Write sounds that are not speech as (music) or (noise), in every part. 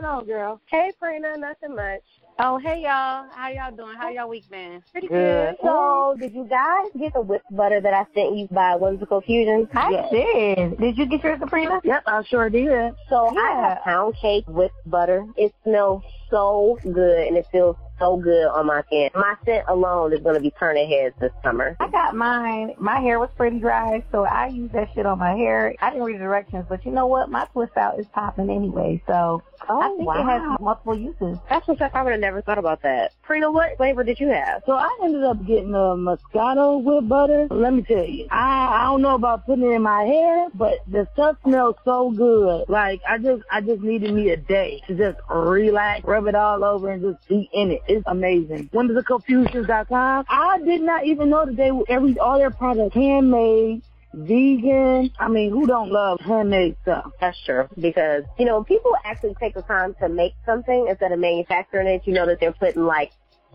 going on, girl? Hey, Prina, nothing much. Oh, hey y'all. How y'all doing? How y'all week been? Pretty good. So, did you guys get the whipped butter that I sent you by Whimsical Fusion? I Yes. did. Did you get yours, Sabrina? Yep, I sure did. So I have pound cake whipped butter. It smells so good and it feels so good on my skin. My scent alone is going to be turning heads this summer. I got mine. My hair was pretty dry, so I used that shit on my hair. I didn't read the directions, but you know what? My twist out is popping anyway, so Oh, I think wow. it has multiple uses. That's what's up. I would have never thought about that. Prina, what flavor did you have? So I ended up getting a Moscato with butter. Let me tell you, I I don't know about putting it in my hair, but the stuff smells so good. Like I just I just needed me a day to just relax, rub it all over, and just be in it. It's amazing. WonderfulConfusions.com. I did not even know that they were every all their products handmade, vegan. I mean, who don't love handmade stuff? That's true. Because, you know, when people actually take the time to make something instead of manufacturing it, you know that they're putting like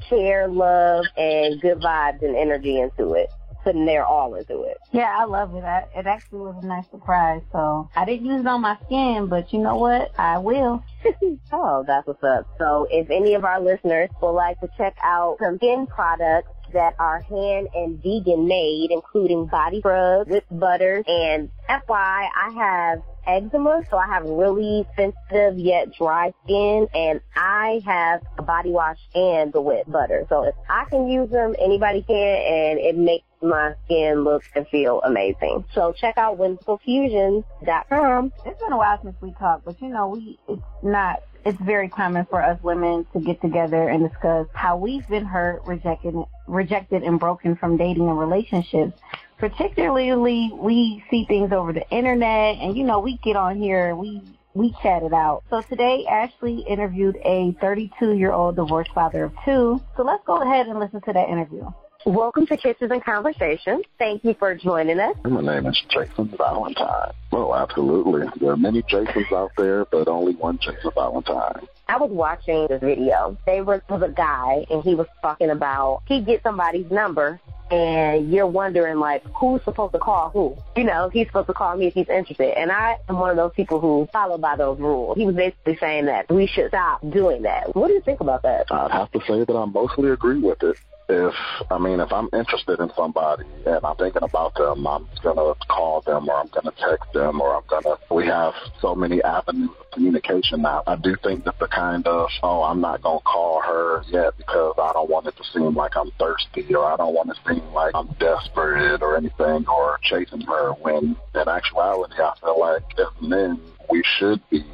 care, love, and good vibes and energy into it. Putting their all into it. Yeah, I love it. I, it actually was a nice surprise. So I didn't use it on my skin, but you know what? I will. (laughs) Oh, that's what's up. So if any of our listeners would like to check out some skin products that are hand and vegan made, including body scrubs with butter, and FY, I have eczema, so I have really sensitive yet dry skin, and I have a body wash and the wet butter. So if I can use them, anybody can, and it makes my skin look and feel amazing. So check out whimsicalfusions.com. It's been a while since we talked, but you know, we it's not it's very common for us women to get together and discuss how we've been hurt, rejected rejected and broken from dating and relationships. Particularly we see things over the internet and you know, we get on here and we we chat it out. So today Ashley interviewed a 32 year old divorced father of two. So let's go ahead and listen to that interview. Welcome to Kisses and Conversations. Thank you for joining us. My name is Jason Valentine. Oh, absolutely. There are many Jasons out there, but only one Jason Valentine. I was watching this video. They were was a guy and he was talking about he get somebody's number and you're wondering like who's supposed to call who. You know, he's supposed to call me if he's interested. And I am one of those people who follow by those rules. He was basically saying that we should stop doing that. What do you think about that? I'd have to say that I mostly agree with it. If, I mean, if I'm interested in somebody and I'm thinking about them, I'm to call them or I'm to text them or I'm to, we have so many avenues of communication now. I do think that the kind of, oh, I'm not to call her yet because I don't want it to seem like I'm thirsty or I don't want it to seem like I'm desperate or anything or chasing her when in actuality I feel like as men, we should be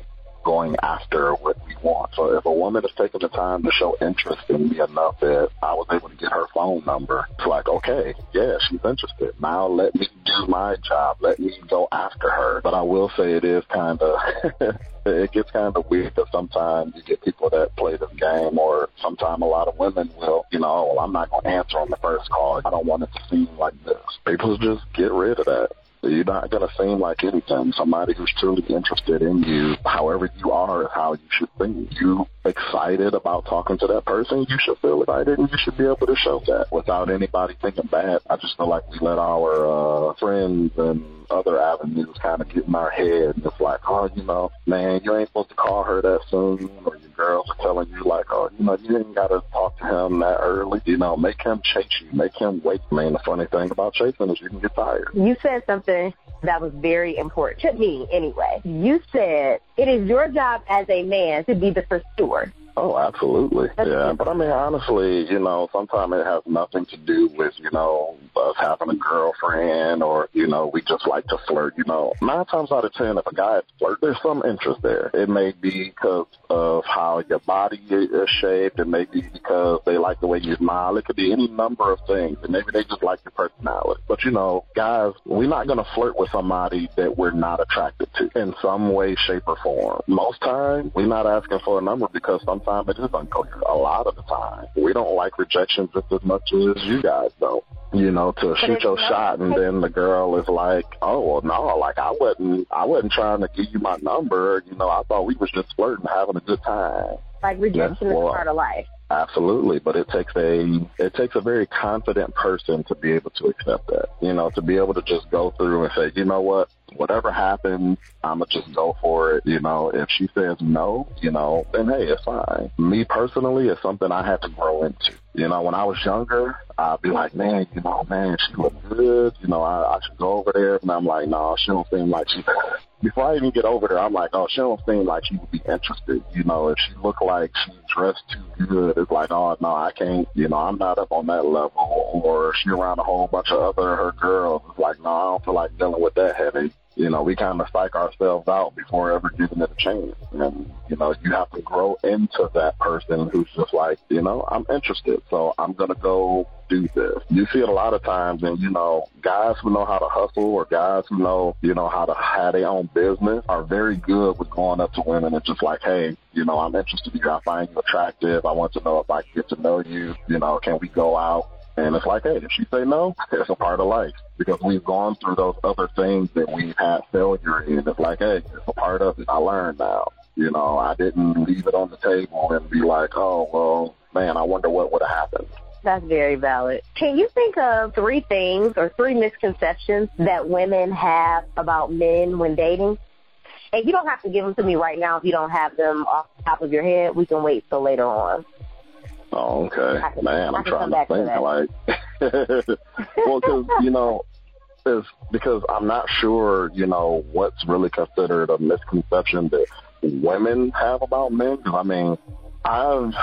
going after what we want. So if a woman is taking the time to show interest in me enough that I was able to get her phone number, it's like, okay, yeah, she's interested. Now let me do my job. Let me go after her. But I will say it is kind of, (laughs) it gets kind of weird because sometimes you get people that play this game or sometimes a lot of women will, you know, oh, well, I'm not going to answer on the first call. I don't want it to seem like this. People just get rid of that. You're not going to seem like anything. Somebody who's truly interested in you, however you are, how you should think. You excited about talking to that person, you should feel excited and you should be able to show that without anybody thinking bad. I just feel like we let our uh, friends and other avenues kind of get in our head and it's like, oh, you know, man, you ain't supposed to call her that soon or your girls are telling you like, oh, you know, you ain't got to talk to him that early. You know, make him chase you. Make him wait. Man, the funny thing about chasing is you can get tired. You said something that was very important to me anyway. You said it is your job as a man to be the pursuer. Oh, absolutely. Yeah, but I mean, honestly, you know, sometimes it has nothing to do with, you know, us having a girlfriend or, you know, we just like to flirt. You know, nine times out of ten, if a guy flirt, there's some interest there. It may be because of how your body is shaped. It may be because they like the way you smile. It could be any number of things. And maybe they just like your personality. But, you know, guys, we're not going to flirt with somebody that we're not attracted to in some way, shape, or form. Most times, we're not asking for a number because sometimes it is uncoherent. A lot of the time, we don't like rejection just as much as you guys don't. You know, to shoot your shot and then the girl is like, "Oh well, no, like I wasn't, I wasn't trying to give you my number. You know, I thought we was just flirting, having a good time." Like rejection Yeah, well, is part of life. Absolutely, but it takes a it takes a very confident person to be able to accept that. You know, to be able to just go through and say, you know what, whatever happens, I'ma just go for it. You know, if she says no, you know, then hey, it's fine. Me personally, it's something I had to grow into. You know, when I was younger, I'd be like, man, you know, man, she looks good. You know, I, I should go over there. And I'm like, no, nah, she don't seem like she. Before I even get over there, I'm like, oh, she don't seem like she would be interested. You know, if she look like she dressed too good, it's like, oh no, I can't. You know, I'm not up on that level. Or she around a whole bunch of other her girls. It's like, no, I don't feel like dealing with that headache you know, we kind of psych ourselves out before ever giving it a chance. And, you know, you have to grow into that person who's just like, you know, I'm interested, so I'm going to go do this. You see it a lot of times, and, you know, guys who know how to hustle or guys who know, you know, how to have their own business are very good with going up to women and just like, hey, you know, I'm interested in you. I find you attractive. I want to know if I can get to know you. You know, can we go out? And it's like, hey, if she say no, it's a part of life because we've gone through those other things that we've had failure in. It's like, hey, it's a part of it. I learned now. You know, I didn't leave it on the table and be like, oh, well, man, I wonder what would have happened. That's very valid. Can you think of three things or three misconceptions that women have about men when dating? And you don't have to give them to me right now if you don't have them off the top of your head. We can wait till later on. Oh, okay. Can, Man, I'm trying to think. To like, (laughs) well, because you know, is because I'm not sure, you know, what's really considered a misconception that women have about men. Because I mean, I've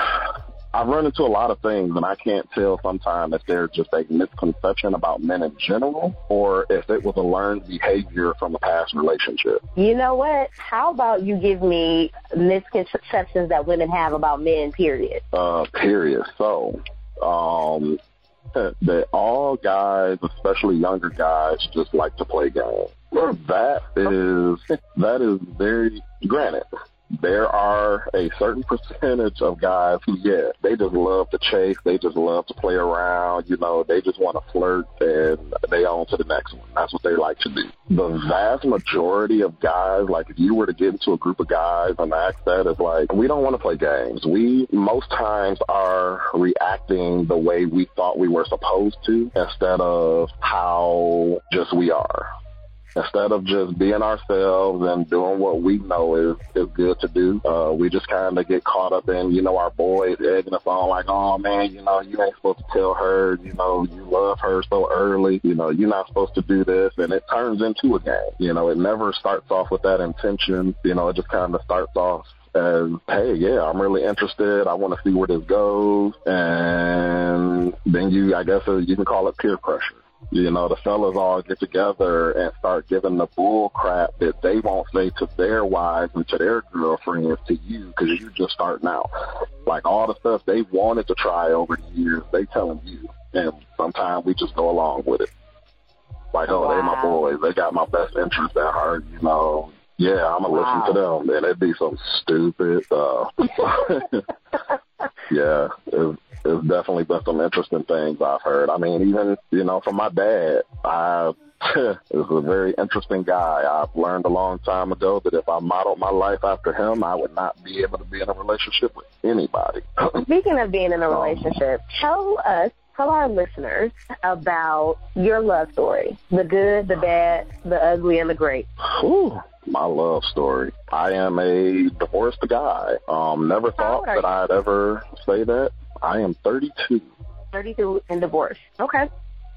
I've run into a lot of things, and I can't tell sometimes if they're just a misconception about men in general, or if it was a learned behavior from a past relationship. You know what? How about you give me misconceptions that women have about men? Period. Uh, period. So, um, that all guys, especially younger guys, just like to play games. That is that is very granted there are a certain percentage of guys who, yeah, they just love to chase. They just love to play around. You know, they just want to flirt and they on to the next one. That's what they like to do. The vast majority of guys, like if you were to get into a group of guys and ask that, is like, we don't want to play games. We most times are reacting the way we thought we were supposed to instead of how just we are instead of just being ourselves and doing what we know is is good to do, uh, we just kind of get caught up in you know our boys egging us on like, oh man, you know you ain't supposed to tell her, you know you love her so early, you know you're not supposed to do this, and it turns into a game. You know, it never starts off with that intention. You know, it just kind of starts off as, hey, yeah, I'm really interested. I want to see where this goes. And then you, I guess uh, you can call it peer pressure. You know, the fellas all get together and start giving the bull crap that they won't say to their wives and to their girlfriends to you because you're just starting out. Like all the stuff they wanted to try over the years, they telling you. And sometimes we just go along with it. Like, oh, wow. they my boys. They got my best interest at heart. You know, yeah, I'm gonna wow. listen to them. And it'd be some stupid uh, stuff. (laughs) yeah, it, it's definitely been some interesting things I've heard. I mean, even you know, from my dad, I (laughs) is a very interesting guy. I've learned a long time ago that if I modeled my life after him, I would not be able to be in a relationship with anybody. (clears throat) Speaking of being in a relationship, tell us tell our listeners about your love story the good, the bad, the ugly, and the great. Ooh, my love story. I am a divorced guy. Um, never thought that I'd ever say that. I am 32. 32 and divorced. Okay.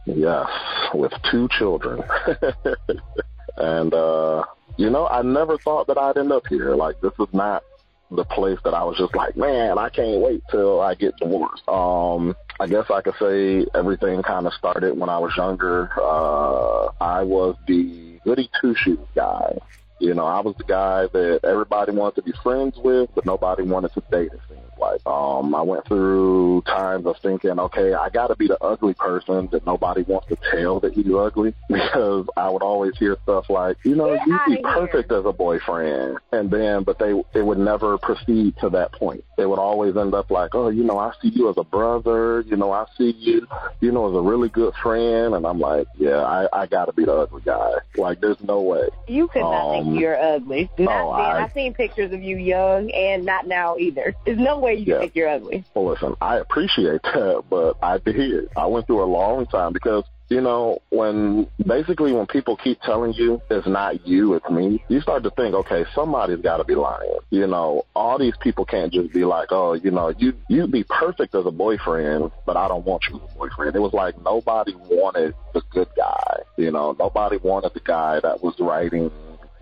Yes, with two children. (laughs) and, uh, you know, I never thought that I'd end up here. Like, this is not the place that I was just like, man, I can't wait till I get divorced. Um, I guess I could say everything kind of started when I was younger. Uh, I was the goody two shoes guy. You know, I was the guy that everybody wanted to be friends with, but nobody wanted to date. It seems like um, I went through times of thinking, okay, I got to be the ugly person that nobody wants to tell that he's ugly, (laughs) because I would always hear stuff like, you know, Get you'd be perfect as a boyfriend, and then, but they it would never proceed to that point. They would always end up like, oh, you know, I see you as a brother, you know, I see you, you know, as a really good friend, and I'm like, yeah, I, I got to be the ugly guy. Like, there's no way. You could not um, you're ugly. Not oh, I, I've seen pictures of you young and not now either. (laughs) There's no way you yeah. think you're ugly. Well, listen, I appreciate that, but I did. I went through a long time because you know, when basically when people keep telling you it's not you, it's me, you start to think, okay, somebody's got to be lying. You know, all these people can't just be like, oh, you know, you you'd be perfect as a boyfriend, but I don't want you as a boyfriend. It was like nobody wanted the good guy. You know, nobody wanted the guy that was writing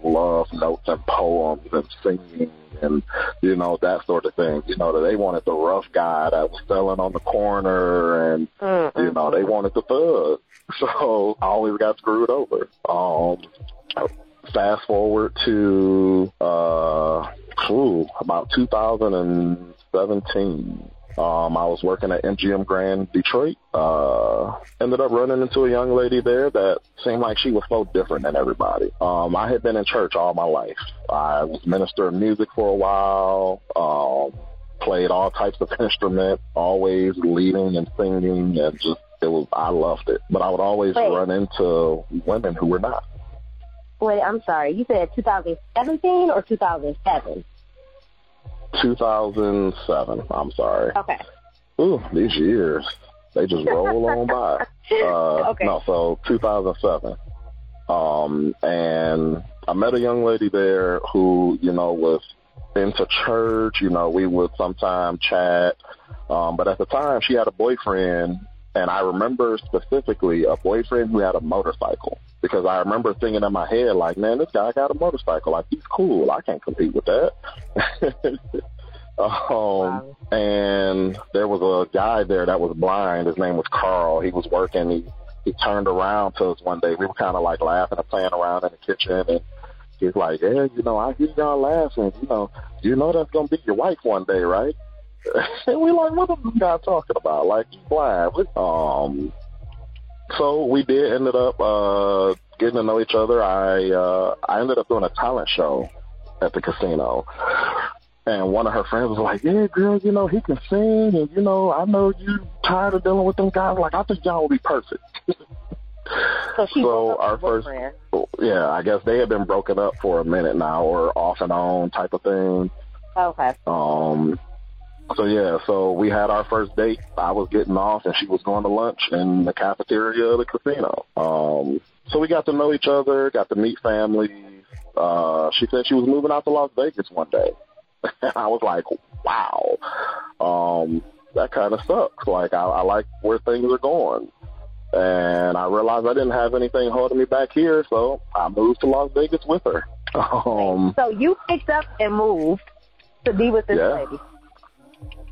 love notes and poems and singing and you know that sort of thing. You know that they wanted the rough guy that was selling on the corner, and mm-hmm. you know they wanted the thug. (laughs) So I always got screwed over. Um, fast forward to uh, ooh, about 2017. Um, I was working at MGM Grand Detroit. Uh, ended up running into a young lady there that seemed like she was so different than everybody. Um, I had been in church all my life. I was minister of music for a while. Um, played all types of (laughs) instruments, always leading and singing, and just it was I loved it. But I would always Wait. run into women who were not. Wait, I'm sorry. You said 2017 or 2007? 2007. I'm sorry. Okay. Ooh, these years. They just roll on by. (laughs) Uh, okay. No, so 2007. Um, and I met a young lady there who, you know, was into church. You know, we would sometimes chat. Um, but at the time, she had a boyfriend, and I remember specifically a boyfriend who had a motorcycle because I remember thinking in my head, like, man, this guy got a motorcycle. Like, he's cool. I can't compete with that. (laughs) um, wow. And there was a guy there that was blind. His name was Carl. He was working. He, he turned around to us one day. We were kind of like laughing and playing around in the kitchen. And he's like, yeah, you know, I hear y'all laughing. You know, you know that's going to be your wife one day, right? (laughs) and we like, what is this guy talking about? Like, he's blind. Um, so we did ended up uh, getting to know each other. I uh, I ended up doing a talent show at the casino. And one of her friends was like, "Yeah, girl, you know he can sing, and you know I know you tired of dealing with them guys. Like I think y'all will be perfect." (laughs) so so our first, friend. yeah, I guess they had been broken up for a minute now, or off and on type of thing. Okay. Um, so yeah, so we had our first date. I was getting off and she was going to lunch in the cafeteria of the casino. Um, so we got to know each other, got to meet families. Uh, she said she was moving out to Las Vegas one day. and (laughs) I was like, wow, um, that kind of sucks. Like I, I like where things are going. And I realized I didn't have anything holding me back here, so I moved to Las Vegas with her. (laughs) Um, so you picked up and moved to be with this yeah. lady.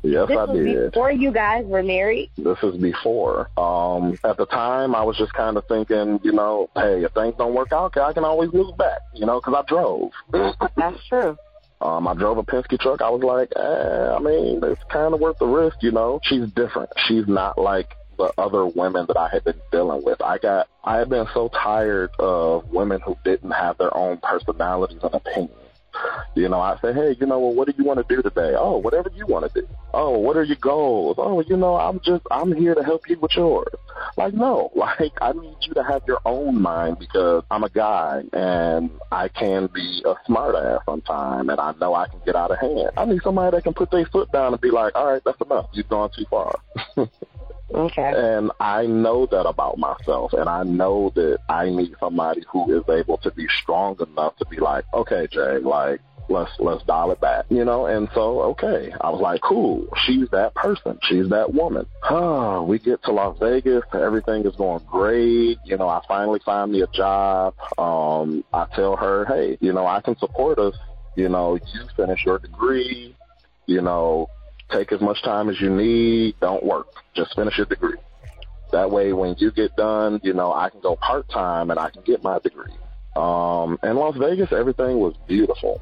Yes, this I did. Before you guys were married. This is before. Um, at the time, I was just kind of thinking, you know, hey, if things don't work out, I can always move back, you know, because I drove. That's true. Um, I drove a Penske truck. I was like, eh, I mean, it's kind of worth the risk, you know. She's different. She's not like the other women that I had been dealing with. I got, I had been so tired of women who didn't have their own personalities and opinions. You know, I say, hey, you know, well, what do you want to do today? Oh, whatever you want to do. Oh, what are your goals? Oh, you know, I'm just, I'm here to help you with yours. Like, no, (laughs) like, I need you to have your own mind because I'm a guy and I can be a smart ass sometimes and I know I can get out of hand. I need somebody that can put their foot down and be like, all right, that's enough. You've gone too far. (laughs) Okay. And I know that about myself, and I know that I need somebody who is able to be strong enough to be like, okay, Jay, like let's let's dial it back, you know. And so, okay, I was like, cool, she's that person, she's that woman. Oh, we get to Las Vegas, everything is going great. You know, I finally find me a job. Um, I tell her, hey, you know, I can support us. You know, you finish your degree. You know, Take as much time as you need. Don't work. Just finish your degree. That way, when you get done, you know, I can go part time and I can get my degree. Um, in Las Vegas, everything was beautiful.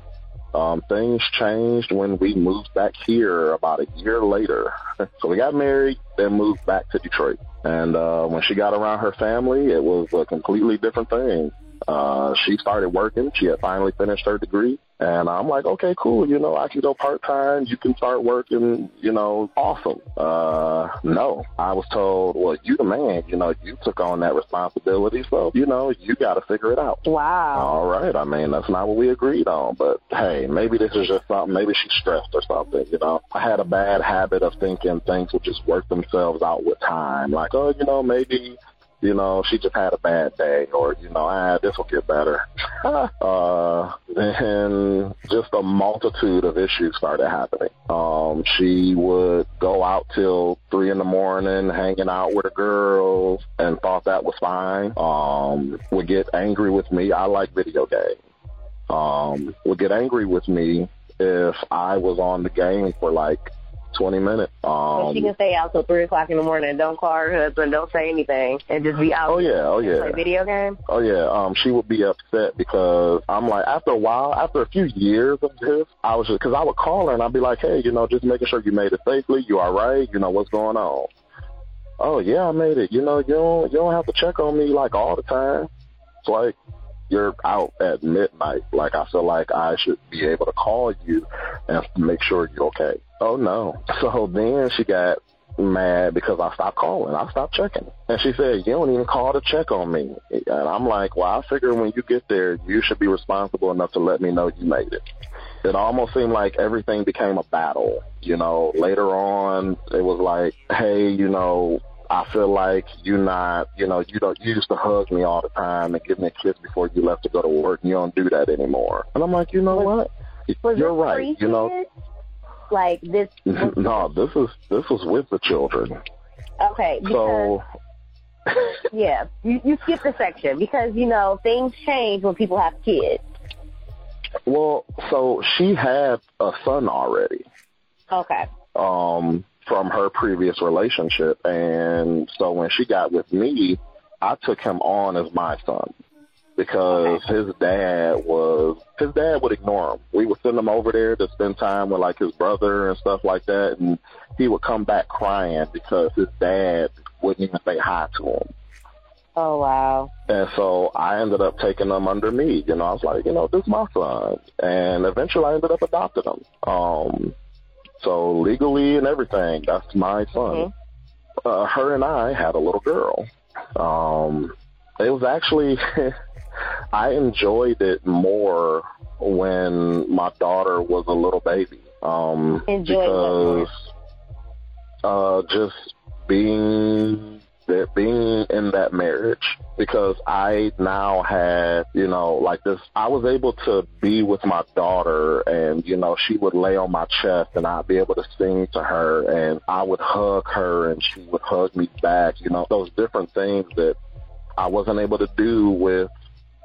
Um, things changed when we moved back here about a year later. (laughs) so we got married, then moved back to Detroit. And uh, when she got around her family, it was a completely different thing. Uh, she started working. She had finally finished her degree. And I'm like, okay, cool. You know, I can go part time. You can start working. You know, awesome. Uh, no, I was told, well, you the man. You know, you took on that responsibility, so you know, you got to figure it out. Wow. All right. I mean, that's not what we agreed on, but hey, maybe this is just something. Maybe she's stressed or something. You know, I had a bad habit of thinking things would just work themselves out with time. Like, oh, you know, maybe you know, she just had a bad day, or you know, ah, this will get better. (laughs) uh, and just a multitude of issues started happening. Um, she would go out till three in the morning, hanging out with the girls, and thought that was fine. Um, would get angry with me. I like video games. Um, would get angry with me if I was on the game for like 20 minutes. Um, so she can stay out till 3 o'clock in the morning. Don't call her husband. Don't say anything. And just be out. Oh, yeah. Oh, yeah. Play video game? Oh, yeah. Um, she would be upset because I'm like, after a while, after a few years of this, I was just, because I would call her and I'd be like, hey, you know, just making sure you made it safely. You all right? You know, what's going on? Oh, yeah, I made it. You know, you don't, you don't have to check on me like all the time. It's like, you're out at midnight. Like I feel like I should be able to call you and make sure you're okay. Oh no. (laughs) So then she got mad because I stopped calling. I stopped checking. And she said, you don't even call to check on me. And I'm like, well, I figure when you get there, you should be responsible enough to let me know you made it. It almost seemed like everything became a battle. You know, later on, it was like, hey, you know, I feel like you're not, you know, you don't, you used to hug me all the time and give me a kiss before you left to go to work and you don't do that anymore. And I'm like, you know what? Was you're right. You know, like this. (laughs) no, this is, this was with the children. Okay. Because, so, (laughs) yeah, you, you skip the section because, you know, things change when people have kids. Well, so she had a son already. Okay. Um, from her previous relationship. And so when she got with me, I took him on as my son because his dad was his dad would ignore him. We would send him over there to spend time with like his brother and stuff like that, and he would come back crying because his dad wouldn't even say hi to him. Oh wow! And so I ended up taking him under me. You know, I was like, you know, this is my son, and eventually I ended up adopting him. Um, so legally and everything, that's my son. Mm-hmm. Uh, her and I had a little girl. Um, it was actually, (laughs) I enjoyed it more when my daughter was a little baby. Um, because, uh, just being that being in that marriage because I now had, you know, like this, I was able to be with my daughter and, you know, she would lay on my chest and I'd be able to sing to her and I would hug her and she would hug me back, you know, those different things that I wasn't able to do with,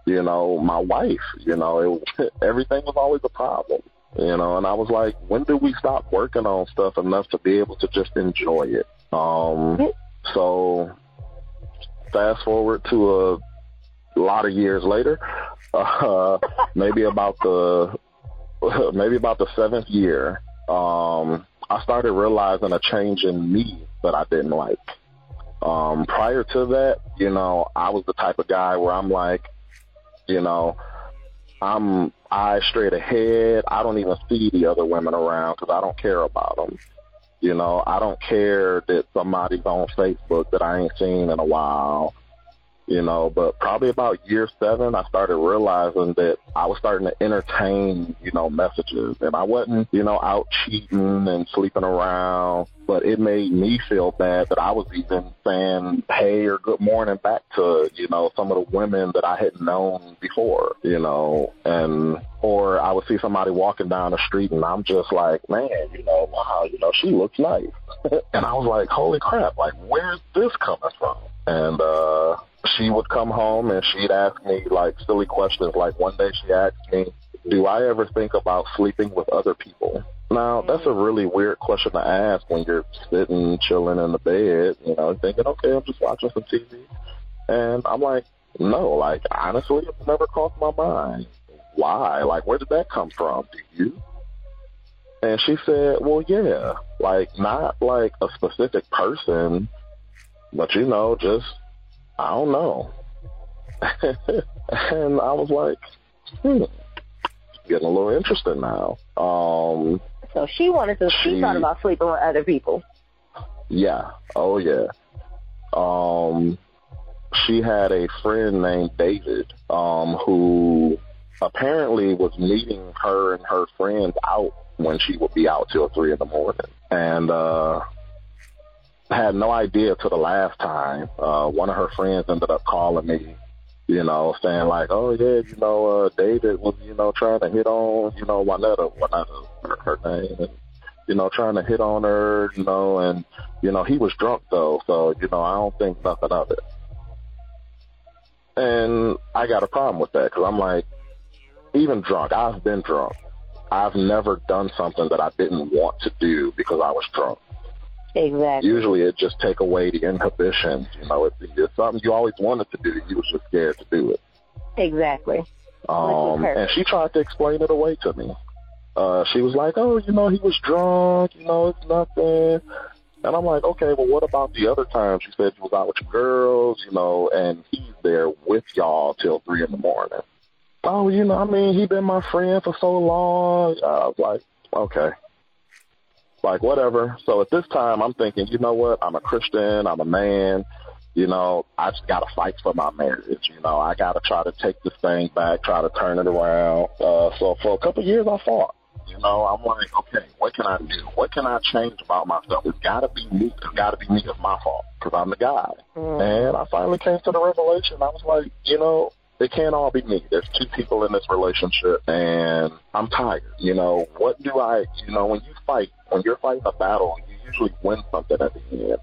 you know, my wife, you know, it (laughs) everything was always a problem. You know, and I was like, when do we stop working on stuff enough to be able to just enjoy it? Um, so fast forward to a lot of years later, (laughs) uh, maybe about the (laughs) maybe about the seventh year, um, I started realizing a change in me that I didn't like. Um, prior to that, you know, I was the type of guy where I'm like, you know, I'm eyes straight ahead. I don't even see the other women around because I don't care about them. You know, I don't care that somebody's on Facebook that I ain't seen in a while. You know, but probably about year seven, I started realizing that I was starting to entertain, you know, messages and I wasn't, you know, out cheating and sleeping around, but it made me feel bad that I was even saying hey or good morning back to, you know, some of the women that I had known before, you know, and or I would see somebody walking down the street and I'm just like, man, you know, wow, you know, she looks nice. (laughs) and I was like, holy crap, like, where's this coming from? And, uh, she would come home and she'd ask me like silly questions. Like one day she asked me, do I ever think about sleeping with other people? Now, that's a mm-hmm. really weird question to ask when you're sitting, chilling in the bed, you know, thinking, okay, I'm just watching some TV. And I'm like, no, like, honestly, it's never crossed my mind why? Like, where did that come from? Do you? And she said, well, yeah, like not like a specific person, but you know, just, I don't know. (laughs) and I was like, hmm, getting a little interested now. Um, so she wanted to, she, she thought about sleeping with other people. Yeah. Oh yeah. Um, she had a friend named David, um, who apparently was meeting her and her friends out when she would be out till three in the morning. And uh had no idea till the last time. Uh, one of her friends ended up calling me, you know, saying like, "Oh yeah, you know, uh, David was, you know, trying to hit on, you know, Juanetta, Juanetta, her, her name, and you know, trying to hit on her, you know, and you know, he was drunk though, so you know, I don't think nothing of it." And I got a problem with that because I'm like, even drunk, I've been drunk. I've never done something that I didn't want to do because I was drunk. Exactly. Usually it just take away the inhibition. You know, it's, it's something you always wanted to do. You was just scared to do it. Exactly. Um, and she tried to explain it away to me. Uh, she was like, oh, you know, he was drunk. You know, it's nothing. And I'm like, okay, well, what about the other times you said you was out with your girls, you know, and he's there with y'all till three in the morning? Oh, you know, I mean, he been my friend for so long. I was like, okay like whatever. So at this time, I'm thinking, you know what? I'm a Christian. I'm a man. You know, I just got to fight for my marriage. You know, I got to try to take this thing back, try to turn it around. Uh, so for a couple of years, I fought. You know, I'm like, okay, what can I do? What can I change about myself? It's got to be me. It's got to be me. It's my fault because I'm the guy. Mm. And I finally came to the revelation. I was like, you know, it can't all be me. There's two people in this relationship, and I'm tired. You know, what do I, you know, when you fight, when you're fighting a battle, you usually win something at the end.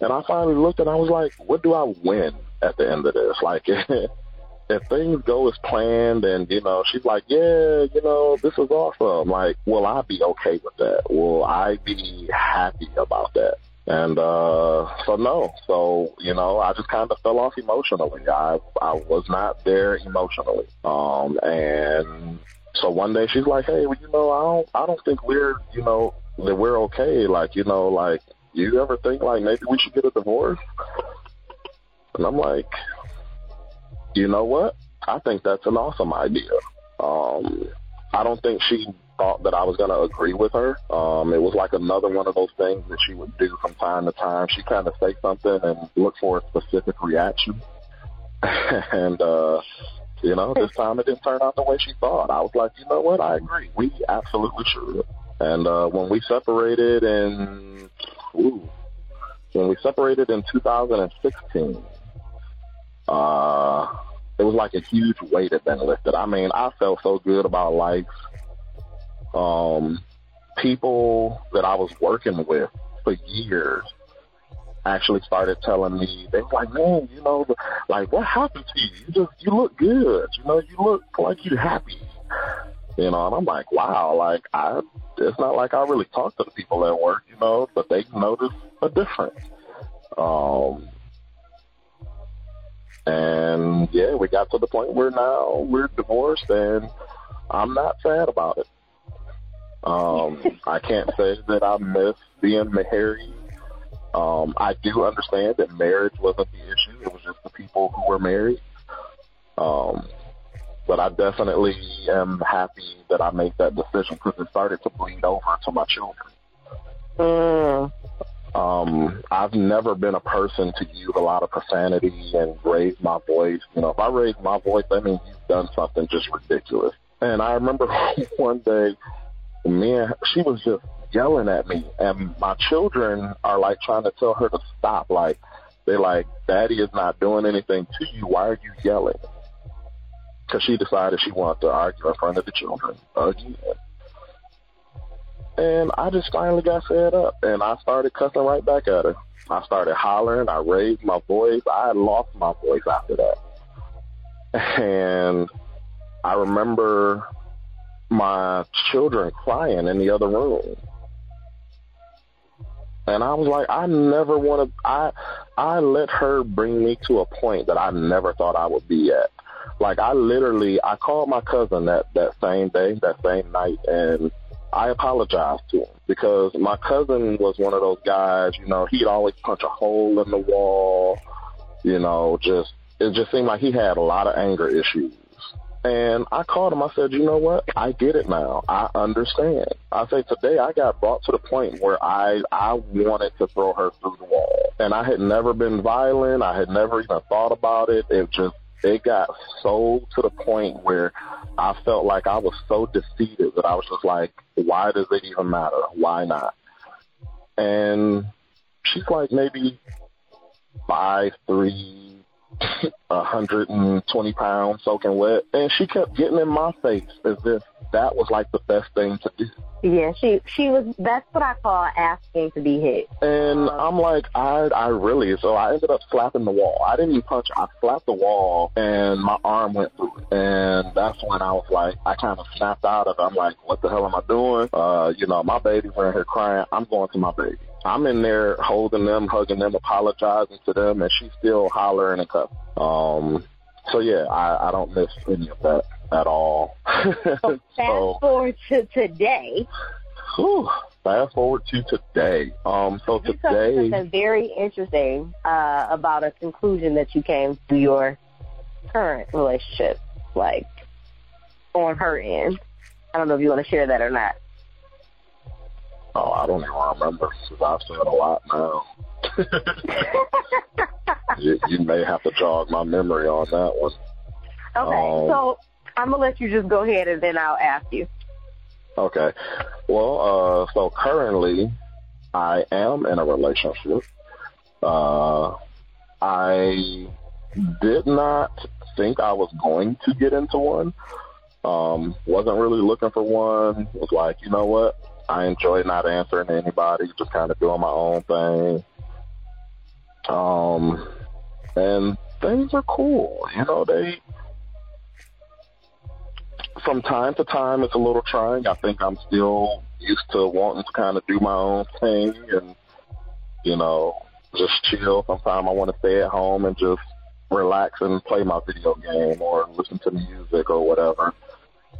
And I finally looked and I was like, what do I win at the end of this? Like, (laughs) if things go as planned and, you know, she's like, yeah, you know, this is awesome. Like, will I be okay with that? Will I be happy about that? And uh so no. So, you know, I just kind of fell off emotionally. I I was not there emotionally. Um and so one day she's like, "Hey, well, you know, I don't I don't think we're, you know, that we're okay. Like, you know, like you ever think like maybe we should get a divorce?" And I'm like, "You know what? I think that's an awesome idea." Um I don't think she thought that I was going to agree with her. Um, it was like another one of those things that she would do from time to time. She kind of say something and look for a specific reaction. (laughs) and, uh, you know, this time it didn't turn out the way she thought. I was like, you know what? I agree. We absolutely should. And, uh, when we separated in, ooh, when we separated in 2016, uh, it was like a huge weight had been lifted. I mean, I felt so good about life um, people that I was working with for years actually started telling me they were like, man, you know, like what happened to you? You just you look good, you know, you look like you're happy, you know. And I'm like, wow, like I, it's not like I really talk to the people at work, you know, but they notice a difference. Um, and yeah, we got to the point where now we're divorced, and I'm not sad about it. Um, I can't say that I miss being married. Um, I do understand that marriage wasn't the issue; it was just the people who were married. Um, but I definitely am happy that I made that decision because it started to bleed over to my children. Mm. Um, I've never been a person to use a lot of profanity and raise my voice. You know, if I raise my voice, that means you've done something just ridiculous. And I remember (laughs) one day me and she was just yelling at me, and my children are like trying to tell her to stop. Like they're like, "Daddy is not doing anything to you. Why are you yelling?" Because she decided she wanted to argue in front of the children again. And I just finally got fed up, and I started cussing right back at her. I started hollering. I raised my voice. I lost my voice after that. And I remember my children crying in the other room. And I was like, I never want to. I I let her bring me to a point that I never thought I would be at. Like I literally, I called my cousin that that same day, that same night, and I apologized to him because my cousin was one of those guys. You know, he'd always punch a hole in the wall. You know, just it just seemed like he had a lot of anger issues. And I called him. I said, you know what? I get it now. I understand. I say today I got brought to the point where I I wanted to throw her through the wall, and I had never been violent. I had never even thought about it. It just it got so to the point where I felt like I was so defeated that I was just like, why does it even matter? Why not? And she's like maybe five three, a hundred and twenty pounds soaking wet, and she kept getting in my face as if that was like the best thing to do. Yeah, she she was. That's what I call asking to be hit. And I'm like, I I really. So I ended up slapping the wall. I didn't even punch. I slapped the wall, and my arm went through it. And that's when I was like, I kind of snapped out of it. I'm like, what the hell am I doing? Uh, you know, my baby's in here crying. I'm going to my baby. I'm in there holding them, hugging them, apologizing to them, and she's still hollering and cussing. Um, so yeah, I, I don't miss any of that at all. (laughs) So fast forward to today. Whew, fast forward to today. Um, so You today, something very interesting uh, about a conclusion that you came to your current relationship, like on her end. I don't know if you want to share that or not. Oh, I don't even remember because I've said a lot now. (laughs) you, you may have to jog my memory on that one. Okay, Um, so I'm gonna let you just go ahead and then I'll ask you. Okay. Well, uh, so currently I am in a relationship. Uh, I did not think I was going to get into one. Um, wasn't really looking for one. Was like, you know what? I enjoy not answering anybody, just kind of doing my own thing. Um, and things are cool. You know, they from time to time it's a little trying. I think I'm still used to wanting to kind of do my own thing and you know just chill. Sometimes I want to stay at home and just relax and play my video game or listen to music or whatever.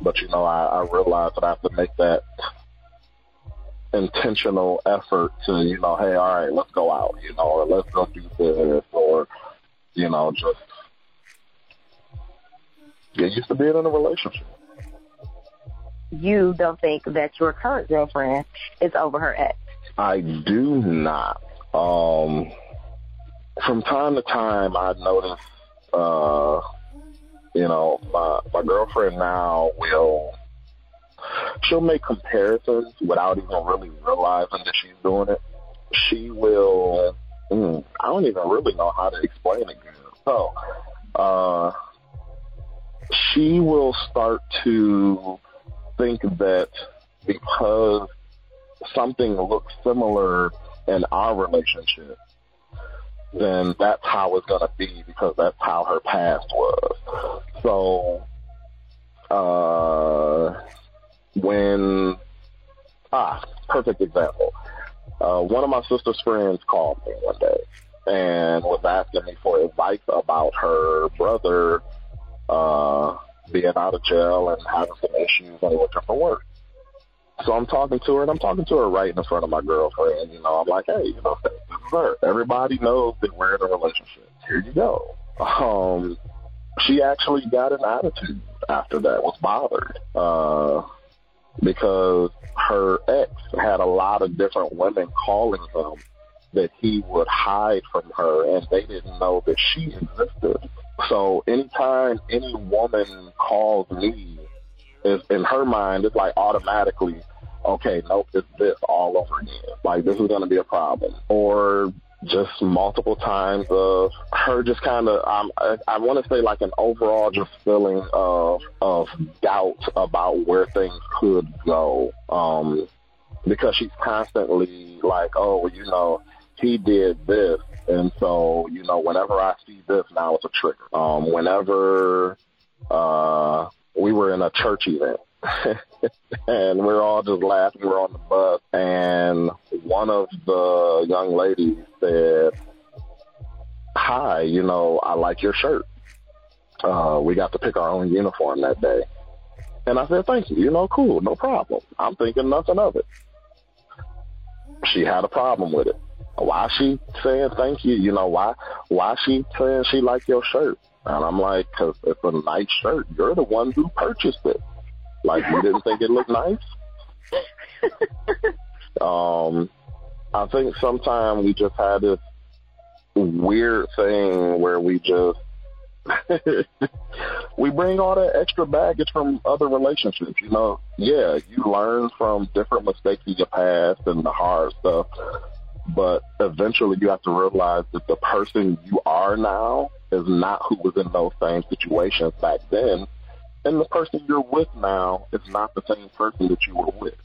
But you know, I, I realize that I have to make that intentional effort to you know, hey, all right, let's go out, you know, or let's go do this, or you know, just get used to being in a relationship. You don't think that your current girlfriend is over her ex. I do not. Um, from time to time, I notice, uh, you know, my my girlfriend now will she'll make comparisons without even really realizing that she's doing it. She will. Mm, I don't even really know how to explain it. So, uh, she will start to think that because something looks similar in our relationship, then that's how it's going to be because that's how her past was. So, uh, when, ah, perfect example. Uh, one of my sister's friends called me one day and was asking me for advice about her brother, uh, being out of jail and having some issues and looking for work. So I'm talking to her, and I'm talking to her right in front of my girlfriend. You know, I'm like, hey, you know, this is her. Everybody knows that we're in a relationship. Here you go. Um, she actually got an attitude after that, was bothered, uh, because her ex had a lot of different women calling him that he would hide from her, and they didn't know that she existed. So anytime any woman calls me, is in her mind, it's like automatically, okay, nope, it's this all over again. Like this is going to be a problem, or just multiple times of her just kind of um, I, I want to say like an overall just feeling of of doubt about where things could go. Um because she's constantly like oh you know he did this. And so you know whenever I see this now it's a trigger. Um whenever uh we were in a church event (laughs) and we're all just laughing. We're on the bus, and one of the young ladies said, "Hi, you know, I like your shirt. Uh, we got to pick our own uniform that day." And I said, "Thank you. You know, cool, no problem. I'm thinking nothing of it." She had a problem with it. Why she saying thank you? You know why? Why she saying she like your shirt? And I'm like, because it's a nice shirt. You're the one who purchased it. Like you didn't think it looked nice. (laughs) Um, I think sometimes we just had this weird thing where we just (laughs) we bring all that extra baggage from other relationships. You know, yeah, you learn from different mistakes in your past and the hard stuff, But eventually you have to realize that the person you are now is not who was in those same situations back then. And the person you're with now is not the same person that you were with.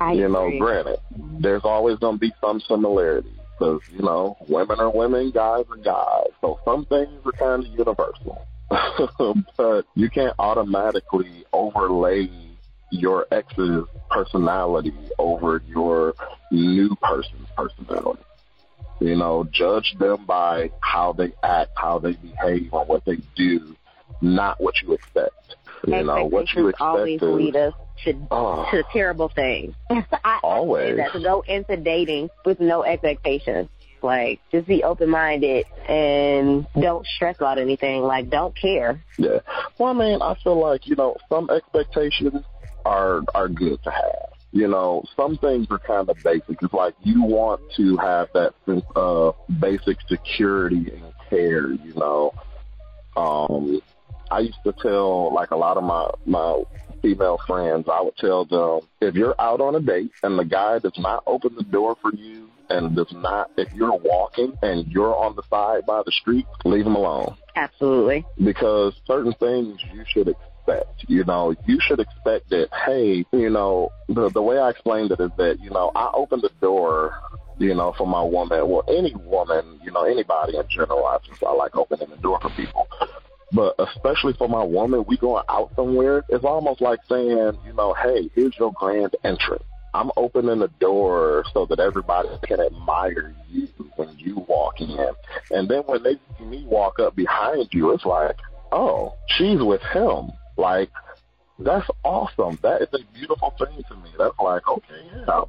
I you know, agree. granted, there's always going to be some similarities because, you know, women are women, guys are guys. So some things are kind of universal. (laughs) but you can't automatically overlay your ex's personality over your new person's personality. You know, judge them by how they act, how they behave, or what they do, not what you expect. You know, what you Expectations always is lead us to oh, to terrible things. (laughs) I Always. say that to go into dating with no expectations. Like, just be open minded and don't stress about anything. Like, don't care. Yeah. Well, I mean, I feel like, you know, some expectations are are good to have. You know, some things are kind of basic. It's like you want to have that sense of basic security and care, you know. Um I used to tell like a lot of my my female friends, I would tell them if you're out on a date and the guy does not open the door for you and does not if you're walking and you're on the side by the street, leave him alone Absolutely. because certain things you should expect. You know, you should expect that, hey, you know, the the way I explained it is that, you know, I opened the door, you know, for my woman, well, any woman, you know, anybody in general, I just I like opening the door for people. But especially for my woman, we going out somewhere, it's almost like saying, you know, hey, here's your grand entrance. I'm opening the door so that everybody can admire you when you walk in. And then when they see me walk up behind you, it's like, oh, she's with him. Like, that's awesome. That is a beautiful thing to me. That's like, okay, yeah.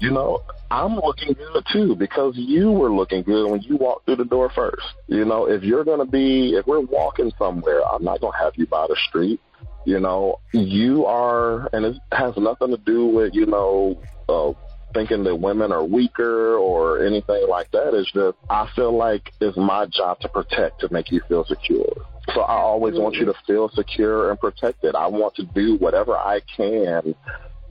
You know, I'm looking good too because you were looking good when you walked through the door first. You know, if you're going to be, if we're walking somewhere, I'm not going to have you by the street. You know, you are, and it has nothing to do with, you know, uh, thinking that women are weaker or anything like that. It's just, I feel like it's my job to protect, to make you feel secure. So I always want you to feel secure and protected. I want to do whatever I can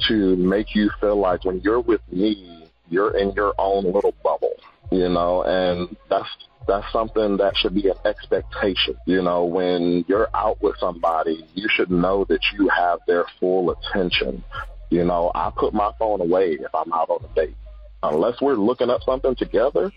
to make you feel like when you're with me, you're in your own little bubble, you know, and that's that's something that should be an expectation. You know, when you're out with somebody, you should know that you have their full attention. You know, I put my phone away if I'm out on a date. Unless we're looking up something together,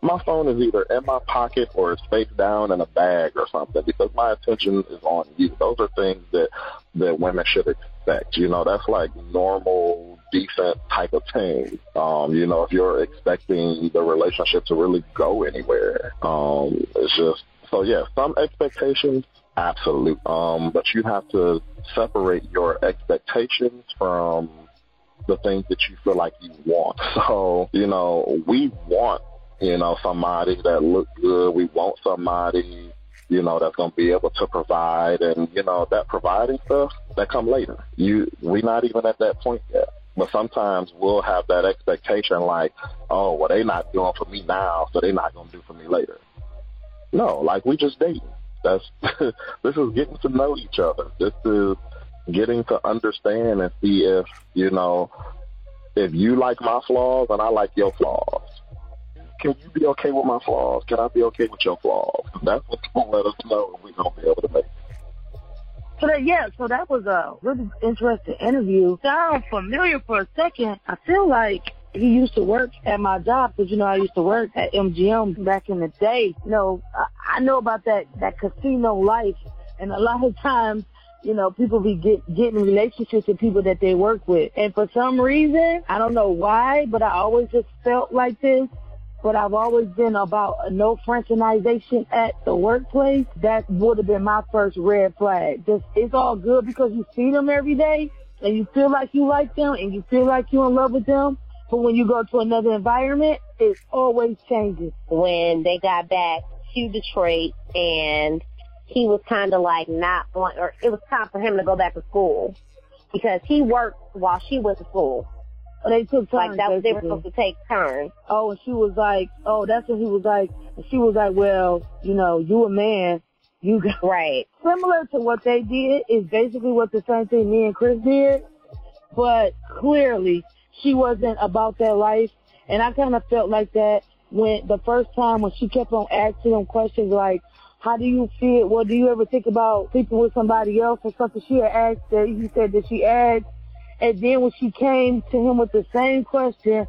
my phone is either in my pocket or it's face down in a bag or something because my attention is on you. Those are things that that women should expect. You know, that's like normal, decent type of thing. Um, you know, if you're expecting the relationship to really go anywhere, um, it's just so yeah, some expectations absolute. Um, but you have to separate your expectations from the things that you feel like you want. (laughs) So, you know, we want you know, somebody that look good. We want somebody, you know, that's going to be able to provide. And, you know, that providing stuff, that come later. You, we're not even at that point yet. But sometimes we'll have that expectation like, oh, well, they not doing for me now, so they're not going to do for me later. No, like we just dating. That's, (laughs) this is getting to know each other. This is getting to understand and see if, you know, if you like my flaws and I like your flaws can you be okay with my flaws? Can I be okay with your flaws? That's what's going to let us know if we're going to be able to make. So that yeah, so that was a really interesting interview. Sound familiar for a second. I feel like he used to work at my job because you know I used to work at MGM back in the day. You know, I, I know about that that casino life, and a (laughs) lot of times, you know, people be get, getting relationships with people that they work with, and for some reason, I don't know why, but I always just felt like this but I've always been about no franchisation at the workplace. That would have been my first red flag. Just it's all good because you see them every day and you feel like you like them and you feel like you're in love with them. But when you go to another environment, it always changes. When they got back to Detroit and he was kind of like not want, or it was time for him to go back to school because he worked while she went to school. Oh, they took turns. Like that was, they were supposed to take turns. Oh, and she was like, oh, that's when he was like, and she was like, well, you know, you a man, you got Right. (laughs) similar to what they did is basically what the same thing me and Chris did, but clearly she wasn't about that life And I kind of felt like that when the first time when she kept on asking him questions like, how do you feel? What do you ever think about sleeping with somebody else or something? She had asked that he said that she asked. And then when she came to him with the same question,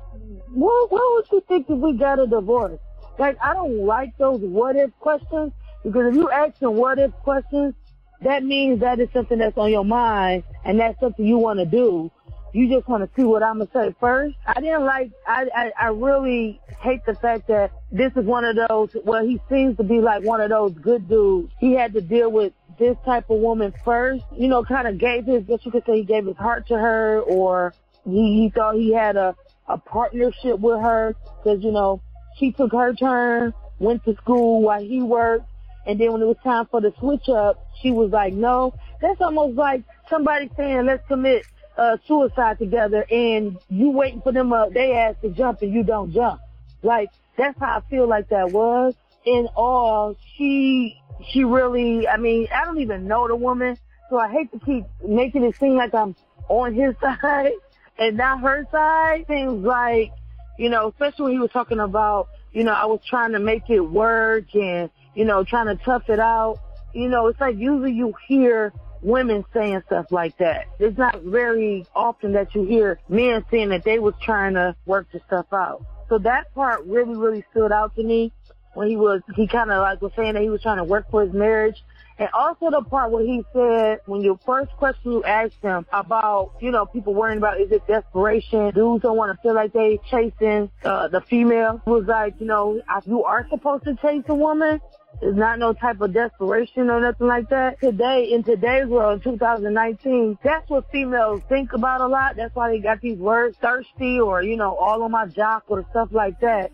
what, what would you think if we got a divorce? Like, I don't like those what if questions because if you ask them what if questions, that means that is something that's on your mind and that's something you want to do. You just want to see what I'm gonna say first. I didn't like. I, I I really hate the fact that this is one of those. Well, he seems to be like one of those good dudes. He had to deal with this type of woman first. You know, kind of gave his. Guess you could say he gave his heart to her, or he he thought he had a a partnership with her because you know she took her turn, went to school while he worked, and then when it was time for the switch up, she was like, no. That's almost like somebody saying, let's commit uh, suicide together and you waiting for them, uh, they ass to jump and you don't jump. Like, that's how I feel like that was. In all, she, she really, I mean, I don't even know the woman, so I hate to keep making it seem like I'm on his (laughs) side and not her side. Seems like, you know, especially when he was talking about, you know, I was trying to make it work and, you know, trying to tough it out. You know, it's like usually you hear women saying stuff like that. It's not very often that you hear men saying that they was trying to work the stuff out. So that part really, really stood out to me when he was, he kind of like was saying that he was trying to work for his marriage. And also the part where he said, when your first question you asked him about, you know, people worrying about is it desperation? Dudes don't want to feel like they chasing uh, the female. He was like, you know, you are supposed to chase a woman, it's not no type of desperation or nothing like that. Today, in today's world, 2019, that's what females think about a lot. That's why they got these words, thirsty or, you know, all on my jock or stuff like that.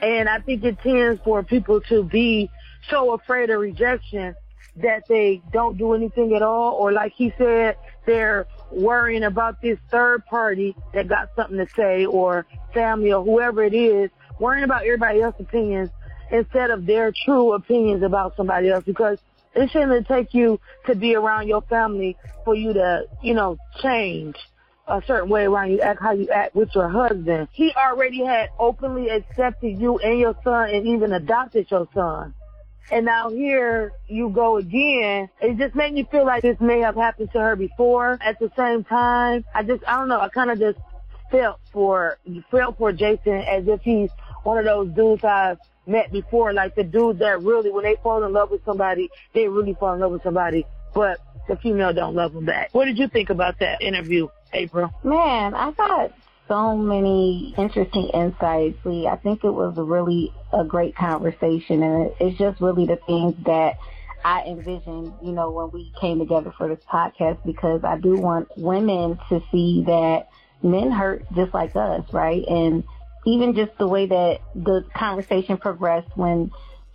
And I think it tends for people to be so afraid of rejection that they don't do anything at all. Or like he said, they're worrying about this third party that got something to say or family or whoever it is, worrying about everybody else's opinions instead of their true opinions about somebody else because it shouldn't take you to be around your family for you to, you know, change a certain way around you act how you act with your husband. He already had openly accepted you and your son and even adopted your son. And now here you go again. It just made me feel like this may have happened to her before. At the same time, I just, I don't know, I kind of just felt for, felt for Jason as if he's one of those dudes I've met before, like the dudes that really, when they fall in love with somebody, they really fall in love with somebody, but the female don't love them back. What did you think about that interview, April? Man, I got so many interesting insights. Lee. I think it was really a great conversation, and it's just really the things that I envisioned, you know, when we came together for this podcast, because I do want women to see that men hurt just like us, right? And even just the way that the conversation progressed when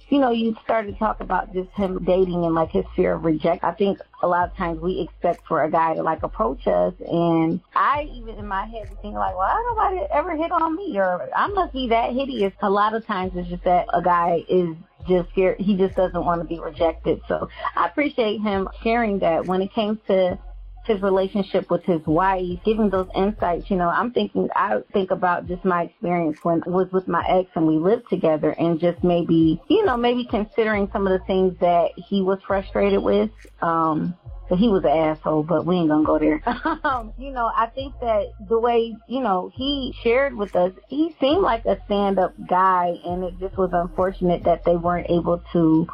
you know, you started to talk about just him dating and like his fear of rejection. I think a lot of times we expect for a guy to like approach us and I even in my head think like, well, I nobody ever hit on me or I must be that hideous. A lot of times it's just that a guy is just scared. He just doesn't want to be rejected. So I appreciate him sharing that when it came to his relationship with his wife, giving those insights, you know, I'm thinking, I think about just my experience when I was with my ex and we lived together and just maybe, you know, maybe considering some of the things that he was frustrated with. Um, so he was an asshole, but we ain't gonna go there. (laughs) um, you know, I think that the way, you know, he shared with us, he seemed like a stand up guy and it just was unfortunate that they weren't able to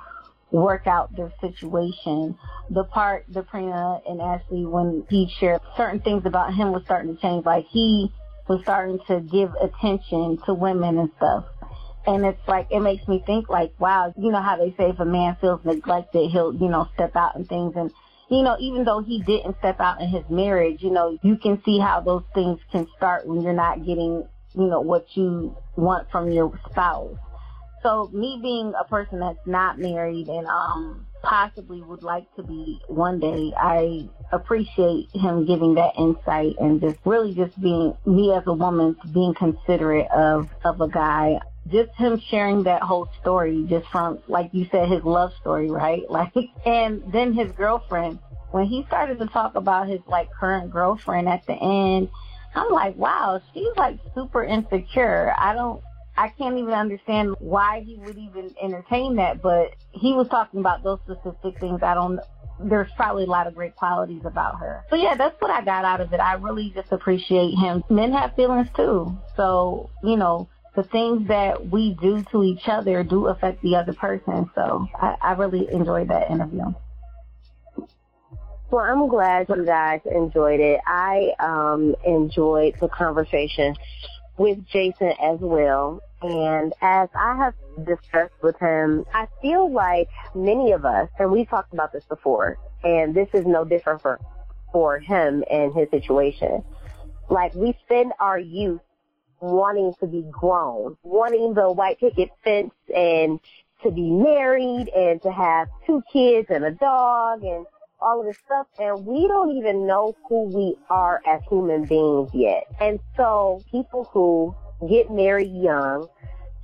work out their situation. The part, the Prina and Ashley, when he shared certain things about him was starting to change. Like he was starting to give attention to women and stuff. And it's like, it makes me think like, wow, you know how they say if a man feels neglected, he'll, you know, step out and things. And, you know, even though he didn't step out in his marriage, you know, you can see how those things can start when you're not getting, you know, what you want from your spouse. So me being a person that's not married and um possibly would like to be one day, I appreciate him giving that insight and just really just being me as a woman being considerate of of a guy. Just him sharing that whole story just from like you said his love story, right? (laughs) Like and then his girlfriend when he started to talk about his like current girlfriend at the end I'm like, wow, she's like super insecure. I don't, I can't even understand why he would even entertain that, but he was talking about those specific things. I don't, there's probably a lot of great qualities about her. So yeah, that's what I got out of it. I really just appreciate him. Men have feelings too. So, you know, the things that we do to each other do affect the other person. So I, I really enjoyed that interview. Well, I'm glad you guys enjoyed it. I um, enjoyed the conversation with Jason as well. And as I have discussed with him, I feel like many of us, and we've talked about this before, and this is no different for, for him and his situation. Like we spend our youth wanting to be grown, wanting the white picket fence and to be married and to have two kids and a dog and all of this stuff and we don't even know who we are as human beings yet. And so people who get married young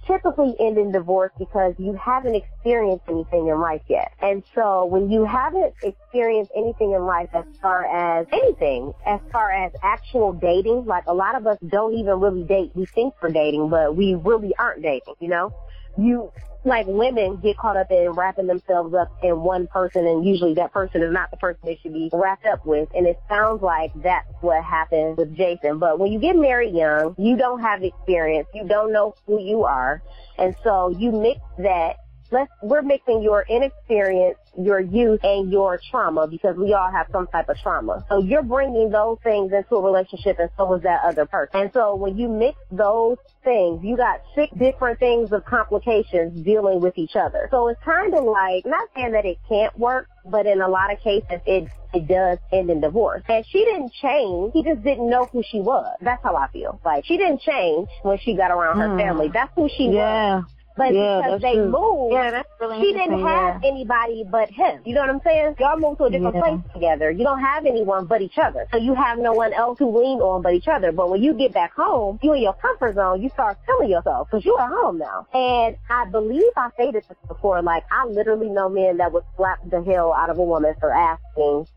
typically end in divorce because you haven't experienced anything in life yet. And so when you haven't experienced anything in life as far as anything, as far as actual dating, like a lot of us don't even really date. We think we're dating, but we really aren't dating, you know? You like women get caught up in wrapping themselves up in one person and usually that person is not the person they should be wrapped up with. And it sounds like that's what happened with Jason. But when you get married young, you don't have experience. You don't know who you are. And so you mix that let's we're mixing your inexperience, your youth, and your trauma because we all have some type of trauma. So you're bringing those things into a relationship, and so is that other person. And so when you mix those things, you got six different things of complications dealing with each other. So it's kind of like not saying that it can't work, but in a lot of cases it it does end in divorce. And she didn't change. He just didn't know who she was. That's how I feel. Like she didn't change when she got around her mm. family. That's who she yeah. was. But yeah, because they true. moved, yeah, that's really she didn't have yeah. anybody but him. You know what I'm saying? Y'all moved to a different Yeah. place together. You don't have anyone but each other. So you have no one else to lean on but each other. But when you get back home, you in your comfort zone, you start feeling yourself because you're at home now. And I believe I stated this before, like I literally know men that would slap the hell out of a woman for asking,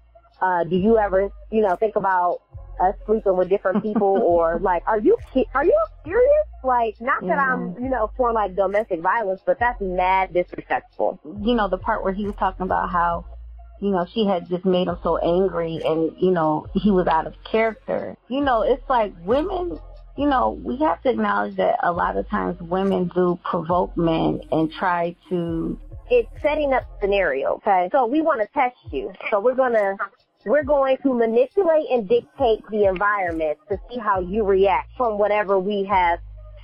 uh, do you ever, you know, think about us sleeping with different people (laughs) or like, are you, ki- are you serious? Like, not that I'm, you know, for like domestic violence, but that's mad disrespectful. you know, the part where he was talking about how, you know, she had just made him so angry and, you know, he was out of character. You know, it's like women, you know, we have to acknowledge that a lot of times women do provoke men and try to, it's setting up scenario. Okay. So we want to test you. So we're gonna we're going to manipulate and dictate the environment to see how you react from whatever we have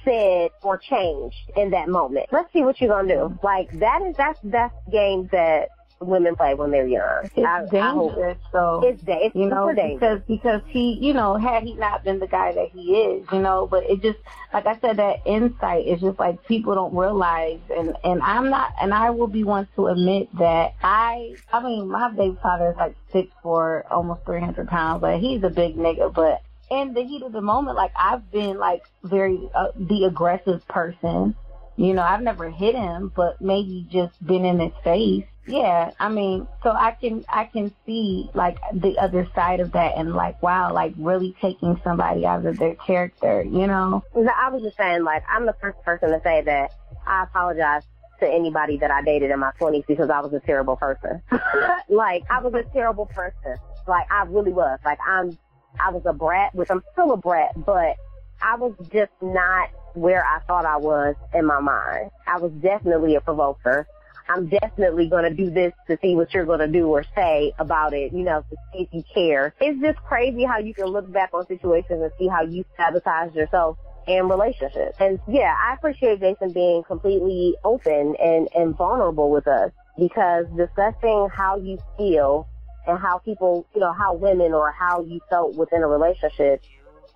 said or changed in that moment. Let's see what you're gonna do. Like that is that's that's games that women play when they're young. it's I- I dangerous. so, It's it's you know, because because he, you know, had he not been the guy that he is, you know, but it just like I said, that insight is just like people don't realize, and and I'm not, and I will be one to admit that I, I mean, my baby father is like six four, almost three hundred pounds, but he's a big nigga, but. In the heat of the moment, like I've been like very uh, the aggressive person, you know, I've never hit him, but maybe just been in his face. Yeah, I mean, so I can I can see like the other side of that and like wow, like really taking somebody out of their character, you know? No, I was just saying, like, I'm the first person to say that I apologize to anybody that I dated in my 20s because I was a terrible person. (laughs) like, I was a terrible person. Like, I really was. Like, I'm, I was a brat, which I'm still a brat, but I was just not where I thought I was in my mind. I was definitely a provoker. I'm definitely going to do this to see what you're going to do or say about it, you know, to see if you care. It's just crazy how you can look back on situations and see how you sabotage yourself in relationships. And yeah, I appreciate Jason being completely open and, and vulnerable with us because discussing how you feel and how people, you know, how women or how you felt within a relationship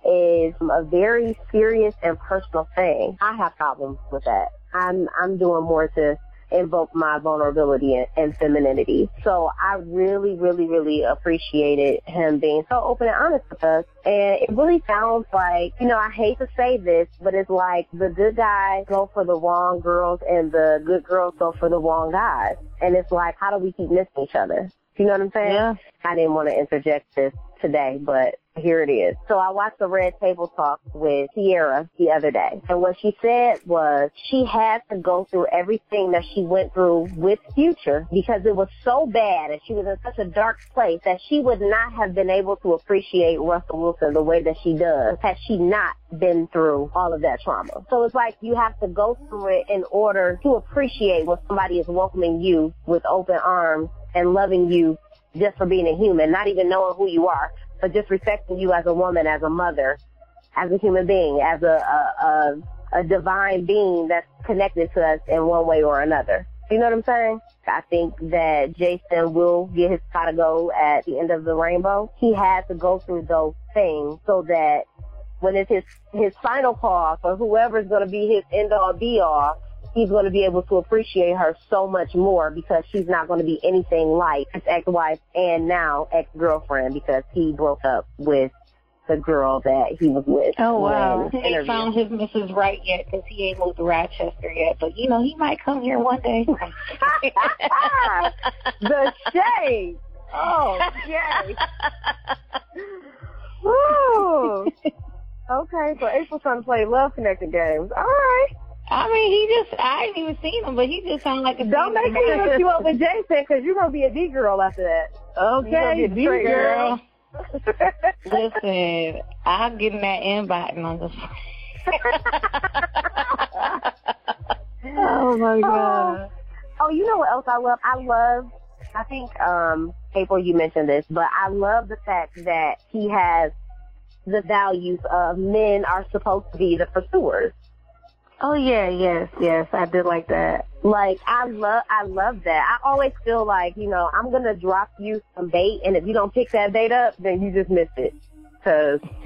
is a very serious and personal thing. I have problems with that. I'm, I'm doing more to invoke my vulnerability and, and femininity. So I really, really, really appreciated him being so open and honest with us. And it really sounds like, you know, I hate to say this, but it's like the good guys go for the wrong girls and the good girls go for the wrong guys. And it's like, how do we keep missing each other? You know what I'm saying? Yeah. I didn't want to interject this today, but here it is. So I watched the Red Table Talk with Ciara the other day. And what she said was she had to go through everything that she went through with Future because it was so bad and she was in such a dark place that she would not have been able to appreciate Russell Wilson the way that she does had she not been through all of that trauma. So it's like you have to go through it in order to appreciate when somebody is welcoming you with open arms and loving you just for being a human, not even knowing who you are, but just respecting you as a woman, as a mother, as a human being, as a, a, a, a divine being that's connected to us in one way or another. You know what I'm saying? I think that Jason will get his pot of gold at the end of the rainbow. He had to go through those things so that when it's his, his final call for whoever's going to be his end all be all, he's going to be able to appreciate her so much more because she's not going to be anything like his ex-wife and now ex-girlfriend because he broke up with the girl that he was with. Oh wow! He ain't found his Mrs. Right yet because he ain't moved to Rochester yet. But you know he might come here one day. (laughs) (laughs) the shade. Oh, shade. (laughs) Woo. Okay, so April's trying to play love connected games. All right. I mean, he just, I ain't even seen him, but he just sounds like a Don't make me hook you up with (laughs) Jason because you're going to be a D girl after that. Okay, D girl. (laughs) Listen, I'm getting that invite and I'm just. (laughs) oh my god. Oh, you know what else I love? I love. I think um April, you mentioned this, but I love the fact that he has the values of men are supposed to be the pursuers. Oh yeah, yes, yes, I did like that. Like I love, I love that. I always feel like you know I'm gonna drop you some bait, and if you don't pick that bait up, then you just missed it. Cause (laughs)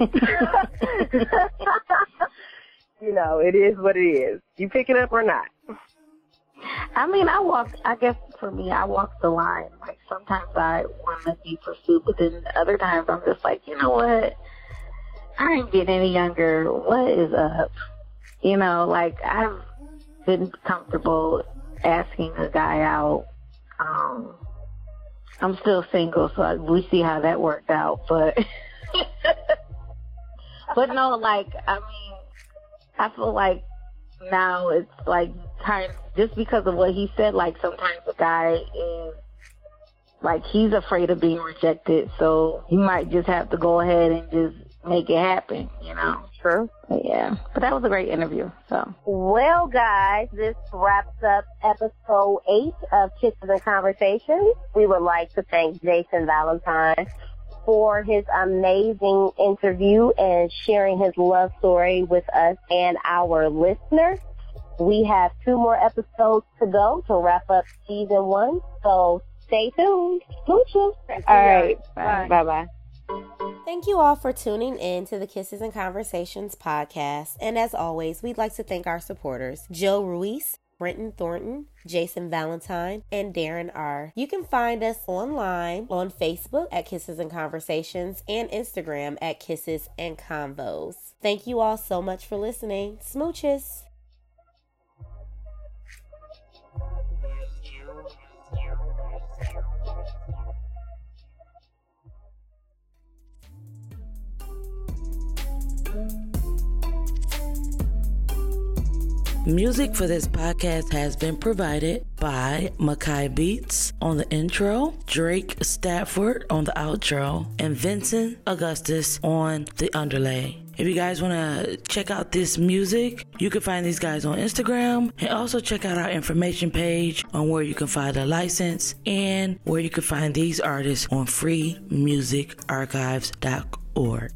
you know it is what it is. You pick it up or not. I mean, I walk. I guess for me, I walk the line. Like sometimes I want to be pursued, but then other times I'm just like, you know what? I ain't getting any younger. What is up? You know, like I've been comfortable asking a guy out. Um, I'm still single, so I, we see how that worked out. But, (laughs) but no, like I mean, I feel like now it's like kind just because of what he said. Like sometimes a guy is like he's afraid of being rejected, so he might just have to go ahead and just make it happen. You know. True. Yeah, but that was a great interview. So. Well, guys, this wraps up episode eight of Kisses and Conversations. We would like to thank Jason Valentine for his amazing interview and sharing his love story with us and our listeners. We have two more episodes to go to wrap up season one, so stay tuned. Smooches. All right. Bye bye. Thank you all for tuning in to the Kisses and Conversations podcast. And as always, we'd like to thank our supporters Joe Ruiz, Brenton Thornton, Jason Valentine, and Darren R. You can find us online on Facebook at Kisses and Conversations and Instagram at Kisses and Convos. Thank you all so much for listening. Smooches. Music for this podcast has been provided by Makai Beats on the intro, Drake Stafford on the outro, and Vincent Augustus on the underlay. If you guys want to check out this music, you can find these guys on Instagram and also check out our information page on where you can find a license and where you can find these artists on freemusicarchives.org.